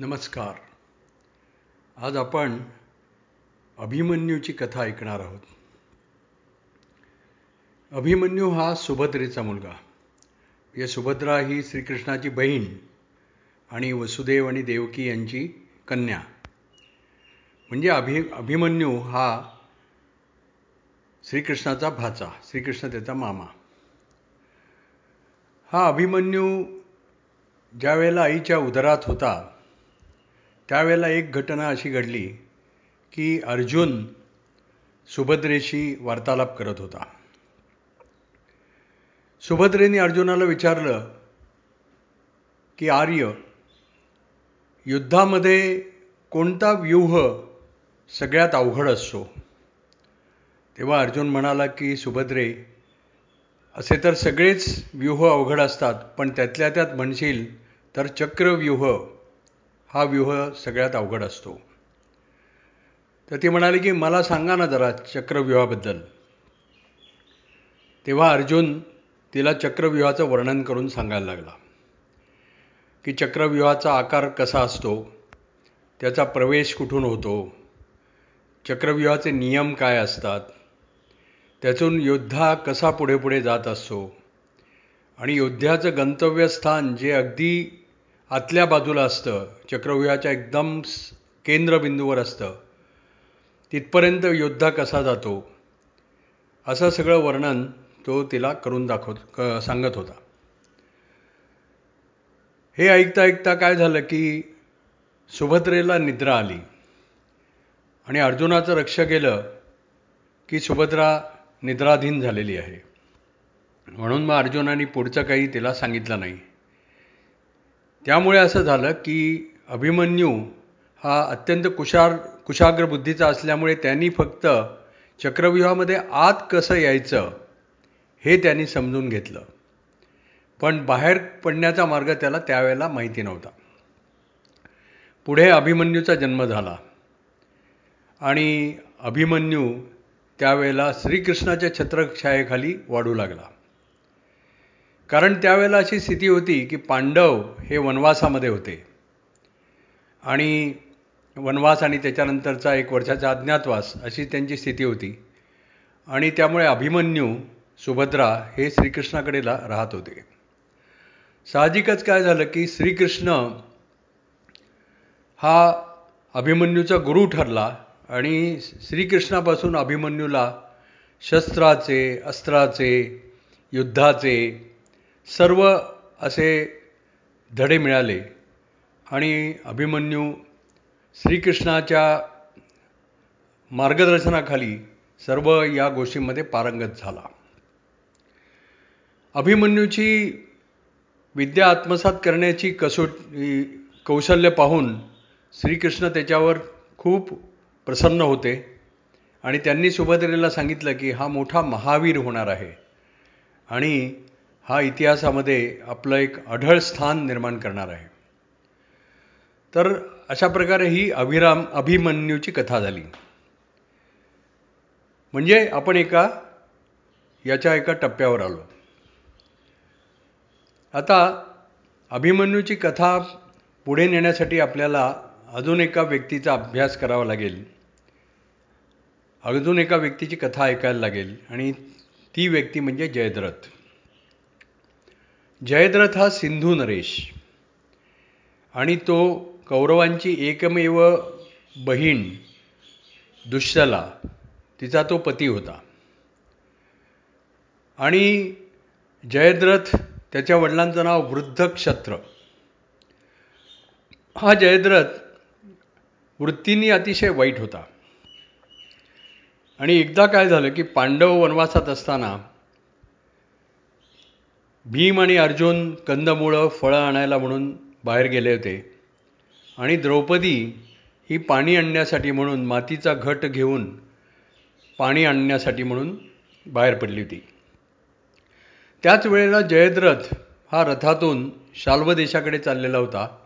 नमस्कार. आज आपण अभिमन्यूची कथा ऐकणार आहोत. अभिमन्यू हा सुभद्रेचा मुलगा. म्हणजे सुभद्रा ही श्रीकृष्णाची बहीण आणि वसुदेव आणि देवकी यांची कन्या. म्हणजे अभि अभिमन्यू हा श्रीकृष्णाचा भाचा श्रीकृष्ण त्याचा मामा. हा अभिमन्यू ज्या वेळेला आईच्या उदरात होता त्यावेळेला एक घटना अशी घडली की अर्जुन सुभद्रेशी वार्तालाप करत होता. सुभद्रेने अर्जुनाला विचारलं की आर्य युद्धामध्ये कोणता व्यूह सगळ्यात अवघड असतो? तेव्हा अर्जुन म्हणाला की सुभद्रे असे तर सगळेच व्यूह अवघड असतात पण त्यातल्या त्यात म्हणशील तर चक्रव्यूह हा व्यूह सगळ्यात अवघड असतो. तर ते म्हणाले की मला सांगा ना जरा चक्रव्यूहाबद्दल. तेव्हा अर्जुन तिला चक्रव्यूहाचं वर्णन करून सांगायला लागला की चक्रव्यूहाचा आकार कसा असतो त्याचा प्रवेश कुठून होतो चक्रव्यूहाचे नियम काय असतात त्यातून योद्धा कसा पुढे पुढे जात असतो आणि योद्ध्याचं गंतव्यस्थान जे अगदी आतल्या बाजूला असतं. चक्रव्यूहाच्या एकदम केंद्रबिंदूवर असतं. तिथपर्यंत योद्धा कसा जातो? असं सगळं वर्णन तो तिला करून दाखवत क सांगत होता. हे ऐकता ऐकता काय झालं की सुभद्रेला निद्रा आली. आणि अर्जुनाचं रक्ष केलं की सुभद्रा निद्राधीन झालेली आहे. म्हणून मग अर्जुनाने पुढचं काही तिला सांगितलं नाही. त्यामुळे असं झालं की अभिमन्यू हा अत्यंत कुशार कुशाग्र बुद्धीचा असल्यामुळे त्यांनी फक्त चक्रव्यूहामध्ये आत कसं यायचं हे त्यांनी समजून घेतलं. पण बाहेर पडण्याचा मार्ग त्याला त्यावेळेला माहिती नव्हता. पुढे अभिमन्यूचा जन्म झाला. आणि अभिमन्यू त्यावेळेला श्रीकृष्णाच्या छत्रछायेखाली वाढू लागला. कारण त्यावेळेला अशी स्थिती होती की पांडव हे वनवासामध्ये होते. आणि वनवास आणि त्याच्यानंतरचा एक वर्षाचा अज्ञातवास अशी त्यांची स्थिती होती. आणि त्यामुळे अभिमन्यू सुभद्रा हे श्रीकृष्णाकडे राहत होते. साहजिकच काय झालं की श्रीकृष्ण हा अभिमन्यूचा गुरु ठरला आणि श्रीकृष्णापासून अभिमन्यूला शस्त्राचे अस्त्राचे युद्धाचे सर्व असे धडे मिळाले. आणि अभिमन्यू श्रीकृष्णाच्या मार्गदर्शनाखाली सर्व या गोष्टींमध्ये पारंगत झाला. अभिमन्यूची विद्या आत्मसात करण्याची कसोट कौशल्य पाहून श्रीकृष्ण त्याच्यावर खूप प्रसन्न होते आणि त्यांनी सुभद्रेला सांगितलं की हा मोठा महावीर होणार आहे. आणि हा इतिहासामध्ये आपलं एक अढळ स्थान निर्माण करणार आहे. तर अशा प्रकारे ही अभिराम अभिमन्यूची कथा झाली. म्हणजे आपण एका याच्या एका टप्प्यावर आलो. आता अभिमन्यूची कथा पुढे नेण्यासाठी आपल्याला अजून एका व्यक्तीचा अभ्यास करावा लागेल. अजून एका व्यक्तीची कथा ऐकायला लागेल आणि ती व्यक्ती म्हणजे जयद्रथ. जयद्रथ हा सिंधू नरेश. आणि तो कौरवांची एकमेव बहीण दुश्शला तिचा तो पती होता. आणि जयद्रथ त्याच्या वडिलांचं नाव वृद्धक्षत्र. हा जयद्रथ वृत्तीने अतिशय वाईट होता. आणि एकदा काय झालं की पांडव वनवासात असताना भीम आणि अर्जुन कंदमुळं फळं आणायला म्हणून बाहेर गेले होते. आणि द्रौपदी ही पाणी आणण्यासाठी म्हणून मातीचा घट घेऊन पाणी आणण्यासाठी म्हणून बाहेर पडली होती. त्याच वेळेला जयद्रथ हा रथातून शाल्व देशाकडे चाललेला होता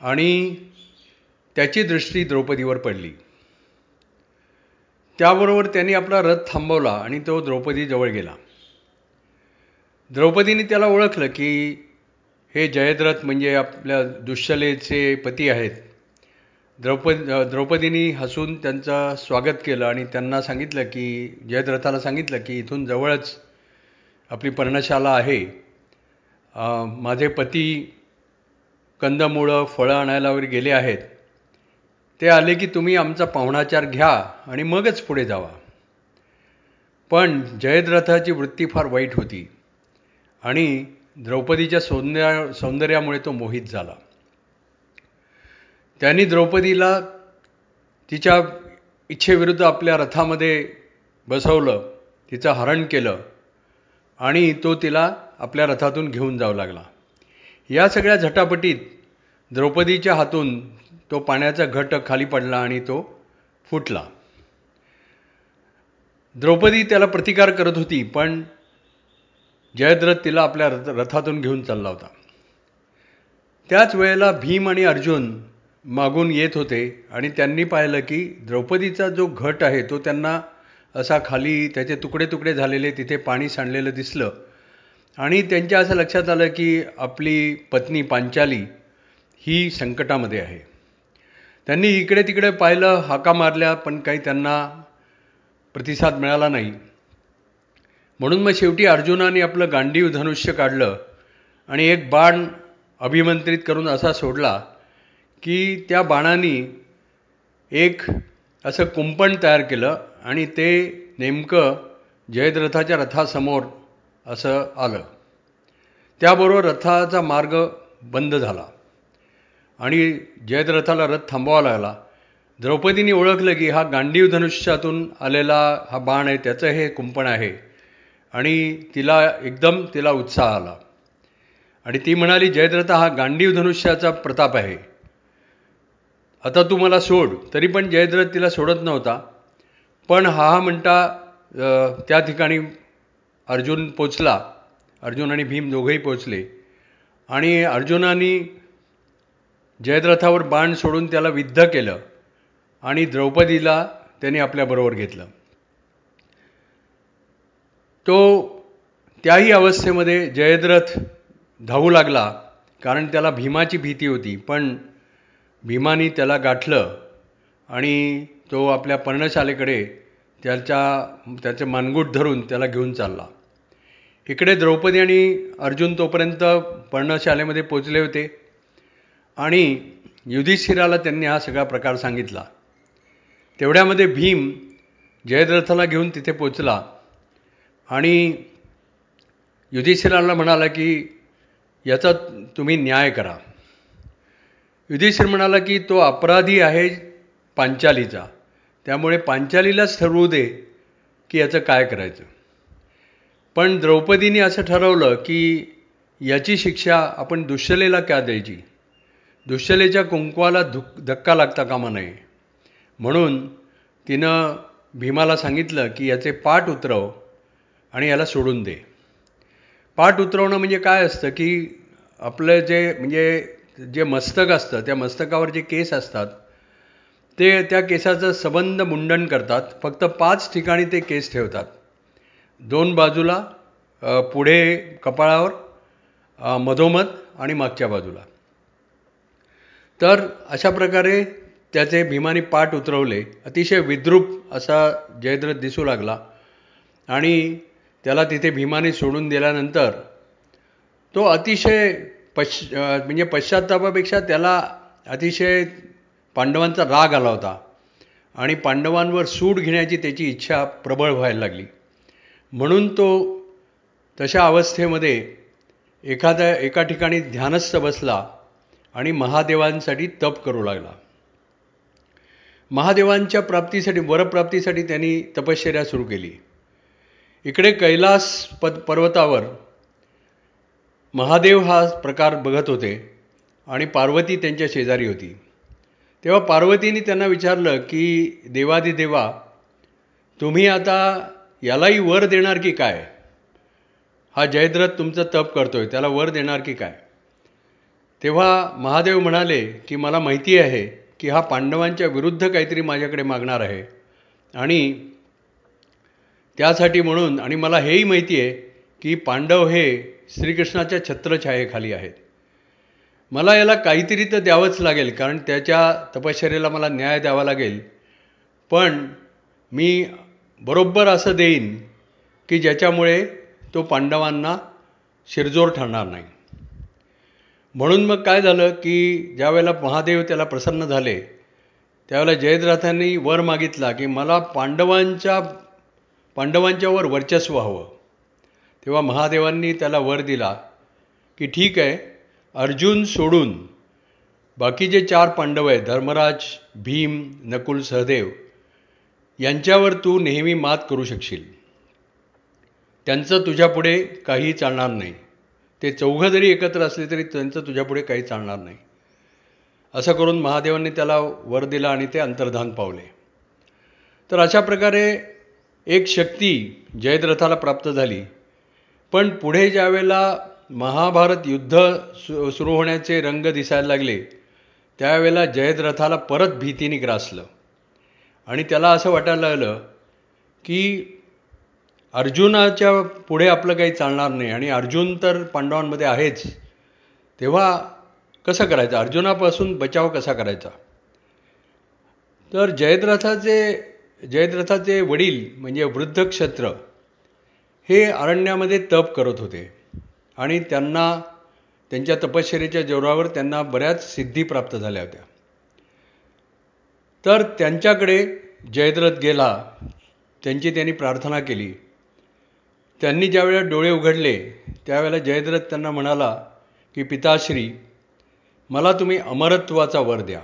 आणि त्याची दृष्टी द्रौपदीवर पडली. त्याबरोबर त्यांनी आपला रथ थांबवला आणि तो द्रौपदीजवळ गेला. द्रौपदीने त्याला ओळखलं की हे जयद्रथ म्हणजे आपल्या दुश्शलेचे पती आहेत. द्रौपद द्रौपदीनी हसून त्यांचं स्वागत केलं आणि त्यांना सांगितलं की जयद्रथाला सांगितलं की इथून जवळच आपली पर्णशाला आहे. माझे पती कंदमुळं फळं आणायला वगैरे गेले आहेत. ते आले की तुम्ही आमचा पाहुणाचार घ्या आणि मगच पुढे जावा. पण जयद्रथाची वृत्ती फार वाईट होती. आणि द्रौपदीच्या सौंदर्या सौंदर्यामुळे तो मोहित झाला. त्यांनी द्रौपदीला तिच्या इच्छेविरुद्ध आपल्या रथामध्ये बसवलं तिचं हरण केलं आणि तो तिला आपल्या रथातून घेऊन जाऊ लागला. या सगळ्या झटापटीत द्रौपदीच्या हातून तो पाण्याचा घट खाली पडला आणि तो फुटला. द्रौपदी त्याला प्रतिकार करत होती पण जयद्रथ तिला आपल्या रथ रथातून घेऊन चालला होता. त्याच वेळेला भीम आणि अर्जुन मागून येत होते आणि त्यांनी पाहिलं की द्रौपदीचा जो घट आहे तो त्यांना असा खाली त्याचे तुकडे तुकडे झालेले तिथे पाणी सांडलेलं दिसलं. आणि त्यांच्या असं लक्षात आलं की आपली पत्नी पांचाली ही संकटामध्ये आहे. त्यांनी इकडे तिकडे पाहिलं हाका मारल्या पण काही त्यांना प्रतिसाद मिळाला नाही. म्हणून मग शेवटी अर्जुनाने आपलं गांडीव धनुष्य काढलं आणि एक बाण अभिमंत्रित करून असा सोडला की त्या बाणाने एक असं कुंपण तयार केलं आणि ते नेमकं जयद्रथाच्या रथासमोर असं आलं. त्याबरोबर रथाचा मार्ग बंद झाला आणि जयद्रथाला रथ थांबवावा लागला. द्रौपदीने ओळखलं की हा गांडीव धनुष्यातून आलेला हा बाण आहे त्याचं हे कुंपण आहे. आणि तिला एकदम तिला उत्साह आला. आणि ती म्हणाली जयद्रथ हा गांडीव धनुष्याचा प्रताप आहे. आता तू मला सोड. तरी पण जयद्रथ तिला सोडत नव्हता. पण हा हा म्हणता त्या ठिकाणी अर्जुन पोचला. अर्जुन आणि भीम दोघंही पोचले. आणि अर्जुनानी जयद्रथावर बाण सोडून त्याला विद्ध केलं आणि द्रौपदीला त्याने आपल्याबरोबर घेतलं. तो त्याही अवस्थेमध्ये जयद्रथ धावू लागला कारण त्याला भीमाची भीती होती. पण भीमानी त्याला गाठलं आणि तो आपल्या पर्णशालेकडे त्याच्या त्याचे मानगूट धरून त्याला घेऊन चालला. इकडे द्रौपदी आणि अर्जुन तोपर्यंत पर्णशालेमध्ये पोचले होते आणि युधिष्ठिराला त्यांनी हा सगळा प्रकार सांगितला. तेवढ्यामध्ये भीम जयद्रथाला घेऊन तिथे पोचला. आणि युधिष्ठिराला म्हणाला की याचा तुम्ही न्याय करा. युधिष्ठिर म्हणाला की तो अपराधी आहे पांचालीचा. त्यामुळे पांचालीलाच ठरवू दे की याचं काय करायचं. पण द्रौपदीने असं ठरवलं की याची शिक्षा आपण दुश्शलेला क्या द्यायची? दुश्शलेच्या कुंकवाला धुक धक्का लागता कामा नये. म्हणून तिनं भीमाला सांगितलं की याचे पाठ उतरव. आणि याला सोडून दे. पाठ उतरवणं म्हणजे काय असतं की आपलं जे म्हणजे जे मस्तक असतं त्या मस्तकावर जे केस असतात ते त्या केसाचं सबंध मुंडन करतात. फक्त पाच ठिकाणी ते केस ठेवतात. दोन बाजूला पुढे कपाळावर मधोमध आणि मागच्या बाजूला. तर अशा प्रकारे त्याचे भीमानी पाठ उतरवले. अतिशय विद्रूप असा जयद्रथ दिसू लागला. आणि त्याला तिथे भीमाने सोडून दिल्यानंतर तो अतिशय पश् म्हणजे पश्चात्तापापेक्षा त्याला अतिशय पांडवांचा राग आला होता. आणि पांडवांवर सूड घेण्याची त्याची इच्छा प्रबळ व्हायला लागली. म्हणून तो तशा अवस्थेमध्ये एखाद्या एका ठिकाणी ध्यानस्थ बसला आणि महादेवांसाठी तप करू लागला. महादेवांच्या प्राप्तीसाठी वरप्राप्तीसाठी त्यांनी तपश्चर्या सुरू केली. इकडे कैलास पद पर्वतावर महादेव हा प्रकार बघत होते आणि पार्वती त्यांच्या शेजारी होती. तेव्हा पार्वतीने त्यांना विचारलं की देवादिदेवा तुम्ही आता यालाही वर देणार की काय? हा जयद्रथ तुमचं तप करतो आहे त्याला वर देणार की काय? तेव्हा महादेव म्हणाले की मला माहिती आहे की हा पांडवांच्या विरुद्ध काहीतरी माझ्याकडे मागणार आहे आणि त्यासाठी म्हणून आणि मला हेही माहिती आहे की पांडव हे श्रीकृष्णाच्या छत्रछायेखाली आहेत. मला याला काहीतरी तर द्यावंच लागेल कारण त्याच्या तपश्चर्याला मला न्याय द्यावा लागेल. पण मी बरोबर असं देईन की ज्याच्यामुळे तो पांडवांना शिरजोर ठरणार नाही. म्हणून मग काय झालं की ज्यावेळेला महादेव त्याला प्रसन्न झाले त्यावेळेला जयद्रथांनी वर मागितला की मला पांडवांच्या पांडवांच्यावर वर्चस्व हवं. तेव्हा महादेवांनी त्याला वर दिला की ठीक आहे अर्जुन सोडून बाकीचे चार पांडव आहेत धर्मराज भीम नकुल सहदेव यांच्यावर तू नेहमी मात करू शकशील. त्यांचं तुझ्यापुढे काही चालणार नाही. ते चौघं जरी एकत्र असले तरी त्यांचं तुझ्यापुढे काही चालणार नाही. असं करून महादेवांनी त्याला वर दिला आणि ते अंतर्धान पावले. तर अशा प्रकारे एक शक्ती जयद्रथाला प्राप्त झाली. पण पुढे ज्यावेळेला महाभारत युद्ध सु सुरू होण्याचे रंग दिसायला लागले त्यावेळेला जयद्रथाला परत भीतीने ग्रासलं. आणि त्याला असं वाटायला लागलं की अर्जुनाच्या पुढे आपलं काही चालणार नाही आणि अर्जुन तर पांडवांमध्ये आहेच. तेव्हा कसं करायचं? अर्जुनापासून बचाव कसा करायचा? तर जयद्रथाचे जयद्रथाचे वडील म्हणजे वृद्ध क्षत्र हे अरण्यामध्ये तप करत होते. आणि त्यांना त्यांच्या तपश्चर्याच्या जोरावर त्यांना बऱ्याच सिद्धी प्राप्त झाल्या होत्या. तर त्यांच्याकडे जयद्रथ गेला. त्यांची त्यांनी प्रार्थना केली. त्यांनी ज्यावेळेला डोळे उघडले त्यावेळेला जयद्रथ त्यांना म्हणाला की पिताश्री मला तुम्ही अमरत्वाचा वर द्या.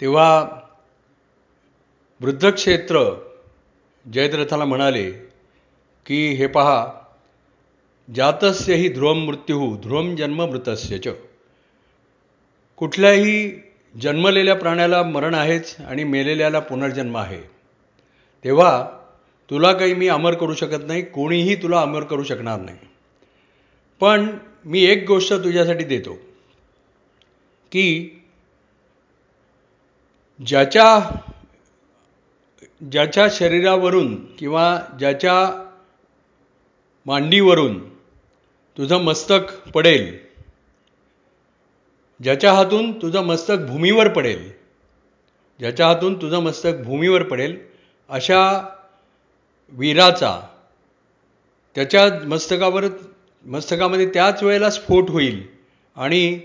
तेव्हा वृद्धक्षेत्र जयद्रथाला म्हणाले की हे पहा जातस्य ही ध्रुवम मृत्यू ध्रुवम जन्म मृतस्य च. कुठल्याही जन्मलेल्या प्राण्याला मरण आहेच आणि मेलेल्याला पुनर्जन्म आहे. तेव्हा तुला काही मी अमर करू शकत नाही कोणीही तुला अमर करू शकणार नाही. पण मी एक गोष्ट तुझ्यासाठी देतो की ज्याच्या ज्याच्या शरीरावरून किंवा ज्याच्या मांडीवरून तुझं मस्तक पडेल ज्याच्या हातून तुझं मस्तक भूमीवर पडेल ज्याच्या हातून तुझं मस्तक भूमीवर पडेल अशा वीराचा त्याच्या मस्तकावर मस्तकामध्ये त्याच वेळेला स्फोट होईल आणि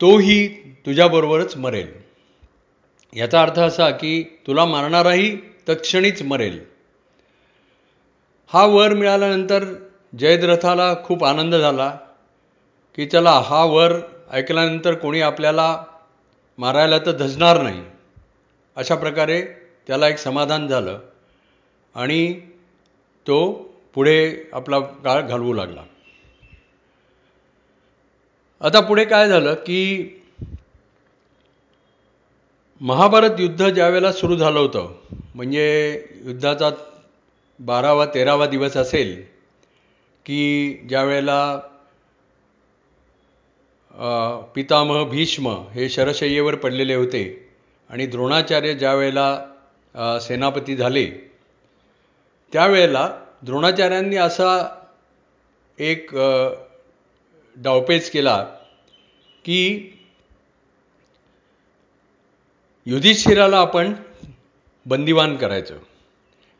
तोही तुझ्याबरोबरच मरेल. याचा अर्थ असा की तुला मारणाराही तत्क्षणीच मरेल. हा वर मिळाल्यानंतर जयद्रथाला खूप आनंद झाला की चला हा वर ऐकल्यानंतर कोणी आपल्याला मारायला तर धजणार नाही. अशा प्रकारे त्याला एक समाधान झालं आणि तो पुढे आपला काळ घालवू लागला. आता पुढे काय झालं की महाभारत युद्ध ज्यावेळेला सुरू झालं होतं म्हणजे युद्धाचा बारावा तेरावा दिवस असेल की ज्यावेळेला पितामह भीष्म हे शरशय्येवर पडलेले होते आणि द्रोणाचार्य ज्यावेळेला सेनापती झाले त्यावेळेला द्रोणाचार्यांनी असा एक डावपेच केला की युधिष्ठिराला आपण बंदिवान करायचं.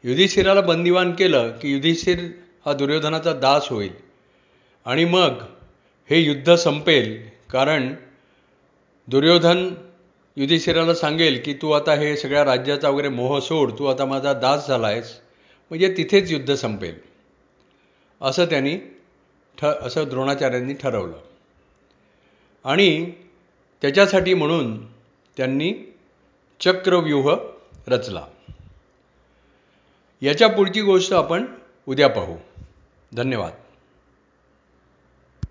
युधिष्ठिराला बंदिवान केलं की युधिष्ठिर हा दुर्योधनाचा दास होईल. आणि मग हे युद्ध संपेल कारण दुर्योधन युधिष्ठिराला सांगेल की तू आता हे सगळ्या राज्याचा वगैरे मोह सोड तू आता माझा दास झाला आहेस म्हणजे तिथेच युद्ध संपेल. असं त्यांनी ठ असं द्रोणाचार्यांनी ठरवलं. आणि त्याच्यासाठी म्हणून त्यांनी चक्रव्यूह रचला. याच्या पुढची गोष्ट आपण उद्या पाहू. धन्यवाद.